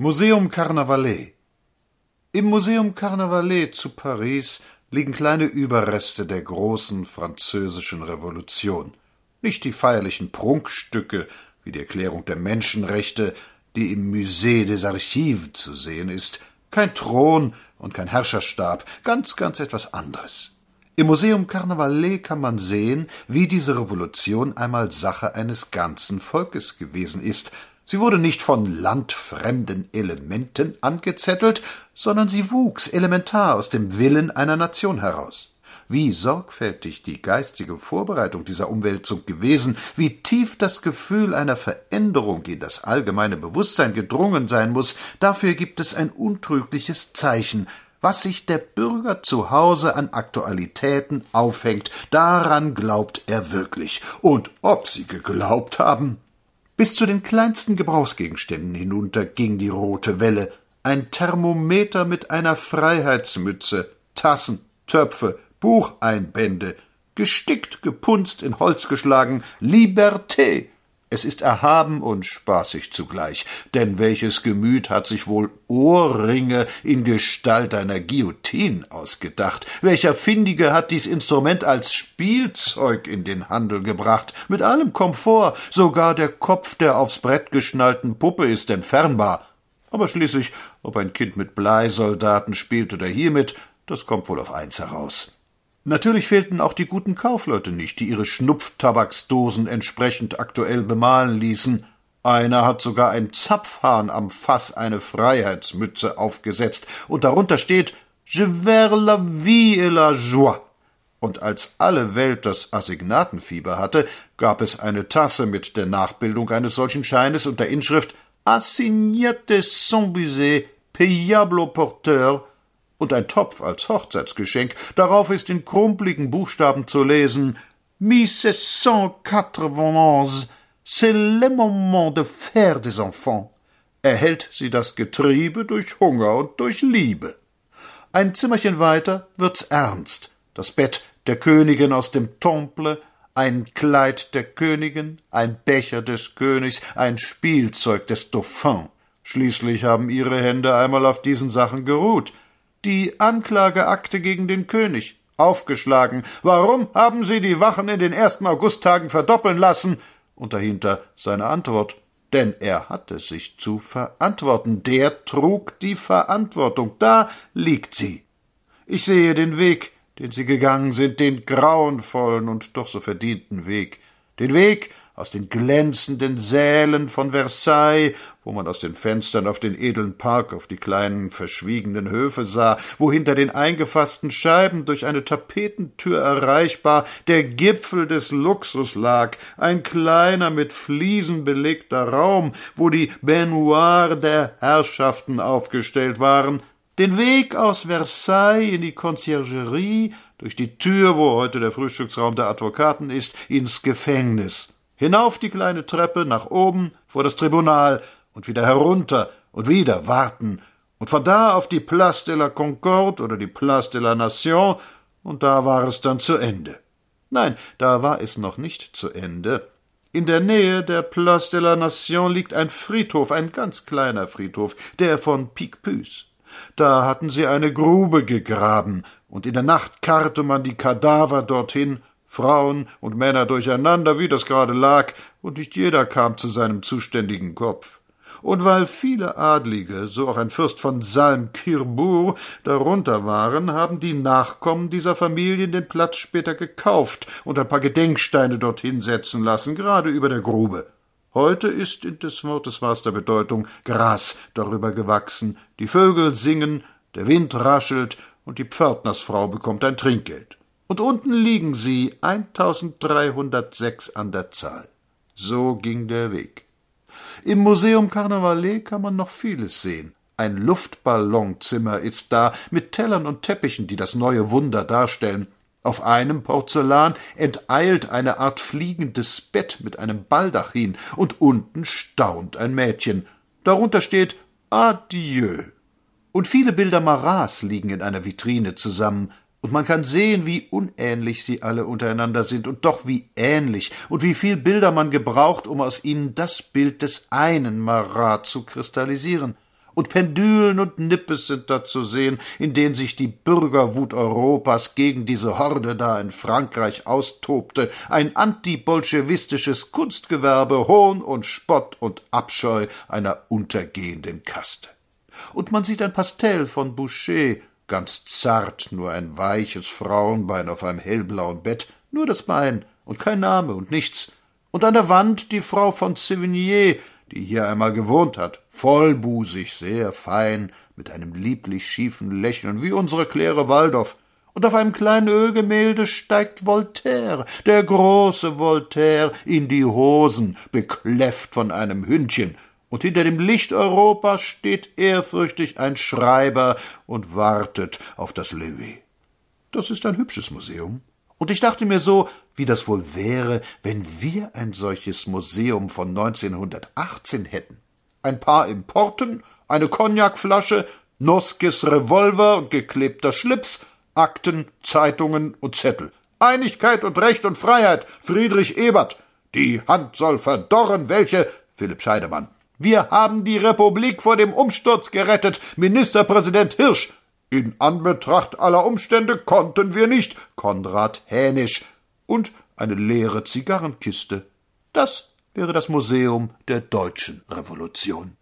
Museum Carnavalet Im Museum Carnavalet zu Paris liegen kleine Überreste der großen französischen Revolution. Nicht die feierlichen Prunkstücke wie die Erklärung der Menschenrechte, die im Musée des Archives zu sehen ist, kein Thron und kein Herrscherstab, ganz, ganz etwas anderes. Im Museum Carnavalet kann man sehen, wie diese Revolution einmal Sache eines ganzen Volkes gewesen ist, Sie wurde nicht von landfremden Elementen angezettelt, sondern sie wuchs elementar aus dem Willen einer Nation heraus. Wie sorgfältig die geistige Vorbereitung dieser Umwälzung gewesen, wie tief das Gefühl einer Veränderung in das allgemeine Bewusstsein gedrungen sein muss, dafür gibt es ein untrügliches Zeichen, was sich der Bürger zu Hause an Aktualitäten aufhängt, daran glaubt er wirklich. Und ob sie geglaubt haben, bis zu den kleinsten Gebrauchsgegenständen hinunter ging die rote Welle. Ein Thermometer mit einer Freiheitsmütze, Tassen, Töpfe, Bucheinbände, gestickt, gepunzt, in Holz geschlagen, Liberté, es ist erhaben und spaßig zugleich, denn welches Gemüt hat sich wohl Ohrringe in Gestalt einer Guillotine ausgedacht? Welcher Findige hat dies Instrument als Spielzeug in den Handel gebracht, mit allem Komfort, sogar der Kopf der aufs Brett geschnallten Puppe ist entfernbar. Aber schließlich, ob ein Kind mit Bleisoldaten spielt oder hiermit, das kommt wohl auf eins heraus. Natürlich fehlten auch die guten Kaufleute nicht, die ihre Schnupftabaksdosen entsprechend aktuell bemalen ließen. Einer hat sogar ein Zapfhahn am Fass eine Freiheitsmütze aufgesetzt, und darunter steht Je vers la vie et la joie. Und als alle Welt das Assignatenfieber hatte, gab es eine Tasse mit der Nachbildung eines solchen Scheines und der Inschrift Assignate sans baiser, payable au porteur, und ein Topf als Hochzeitsgeschenk. Darauf ist in krumpligen Buchstaben zu lesen «1791, c'est le moment de faire des enfants». Erhält sie das Getriebe durch Hunger und durch Liebe. Ein Zimmerchen weiter wird's ernst. Das Bett der Königin aus dem Temple, ein Kleid der Königin, ein Becher des Königs, ein Spielzeug des Dauphin. Schließlich haben ihre Hände einmal auf diesen Sachen geruht die Anklageakte gegen den König aufgeschlagen. Warum haben Sie die Wachen in den ersten Augusttagen verdoppeln lassen? Und dahinter seine Antwort. Denn er hatte sich zu verantworten. Der trug die Verantwortung. Da liegt sie. Ich sehe den Weg, den Sie gegangen sind, den grauenvollen und doch so verdienten Weg. Den Weg, aus den glänzenden Sälen von Versailles, wo man aus den Fenstern auf den edlen Park, auf die kleinen verschwiegenen Höfe sah, wo hinter den eingefassten Scheiben durch eine Tapetentür erreichbar der Gipfel des Luxus lag, ein kleiner mit Fliesen belegter Raum, wo die Baignoire der Herrschaften aufgestellt waren, den Weg aus Versailles in die Conciergerie, durch die Tür, wo heute der Frühstücksraum der Advokaten ist, ins Gefängnis hinauf die kleine Treppe, nach oben vor das Tribunal und wieder herunter und wieder warten und von da auf die Place de la Concorde oder die Place de la Nation und da war es dann zu Ende. Nein, da war es noch nicht zu Ende. In der Nähe der Place de la Nation liegt ein Friedhof, ein ganz kleiner Friedhof, der von Picpus. Da hatten sie eine Grube gegraben, und in der Nacht karrte man die Kadaver dorthin Frauen und Männer durcheinander, wie das gerade lag, und nicht jeder kam zu seinem zuständigen Kopf. Und weil viele Adlige, so auch ein Fürst von Salm-Kirbur, darunter waren, haben die Nachkommen dieser Familien den Platz später gekauft und ein paar Gedenksteine dorthin setzen lassen, gerade über der Grube. Heute ist in des Wortes wahrster Bedeutung Gras darüber gewachsen, die Vögel singen, der Wind raschelt und die Pförtnersfrau bekommt ein Trinkgeld und unten liegen sie 1306 an der Zahl. So ging der Weg. Im Museum Carnavalet kann man noch vieles sehen. Ein Luftballonzimmer ist da, mit Tellern und Teppichen, die das neue Wunder darstellen. Auf einem Porzellan enteilt eine Art fliegendes Bett mit einem Baldachin, und unten staunt ein Mädchen. Darunter steht Adieu. Und viele Bilder Marats liegen in einer Vitrine zusammen, und man kann sehen, wie unähnlich sie alle untereinander sind und doch wie ähnlich und wie viel Bilder man gebraucht, um aus ihnen das Bild des einen Marat zu kristallisieren. und Pendülen und Nippes sind da zu sehen, in denen sich die Bürgerwut Europas gegen diese Horde da in Frankreich austobte, ein antibolschewistisches Kunstgewerbe, Hohn und Spott und Abscheu einer untergehenden Kaste. Und man sieht ein Pastell von Boucher, ganz zart, nur ein weiches Frauenbein auf einem hellblauen Bett, nur das Bein und kein Name und nichts. Und an der Wand die Frau von Sevigné, die hier einmal gewohnt hat, vollbusig, sehr fein, mit einem lieblich schiefen Lächeln, wie unsere Claire Waldorf. Und auf einem kleinen Ölgemälde steigt Voltaire, der große Voltaire, in die Hosen, bekläfft von einem Hündchen, und hinter dem Licht Europas steht ehrfürchtig ein Schreiber und wartet auf das Levé. Das ist ein hübsches Museum. Und ich dachte mir so, wie das wohl wäre, wenn wir ein solches Museum von 1918 hätten. Ein paar Importen, eine Cognacflasche, Noskes Revolver und geklebter Schlips, Akten, Zeitungen und Zettel. Einigkeit und Recht und Freiheit, Friedrich Ebert. Die Hand soll verdorren, welche Philipp Scheidemann. Wir haben die Republik vor dem Umsturz gerettet, Ministerpräsident Hirsch. In Anbetracht aller Umstände konnten wir nicht, Konrad Hänisch. Und eine leere Zigarrenkiste. Das wäre das Museum der deutschen Revolution.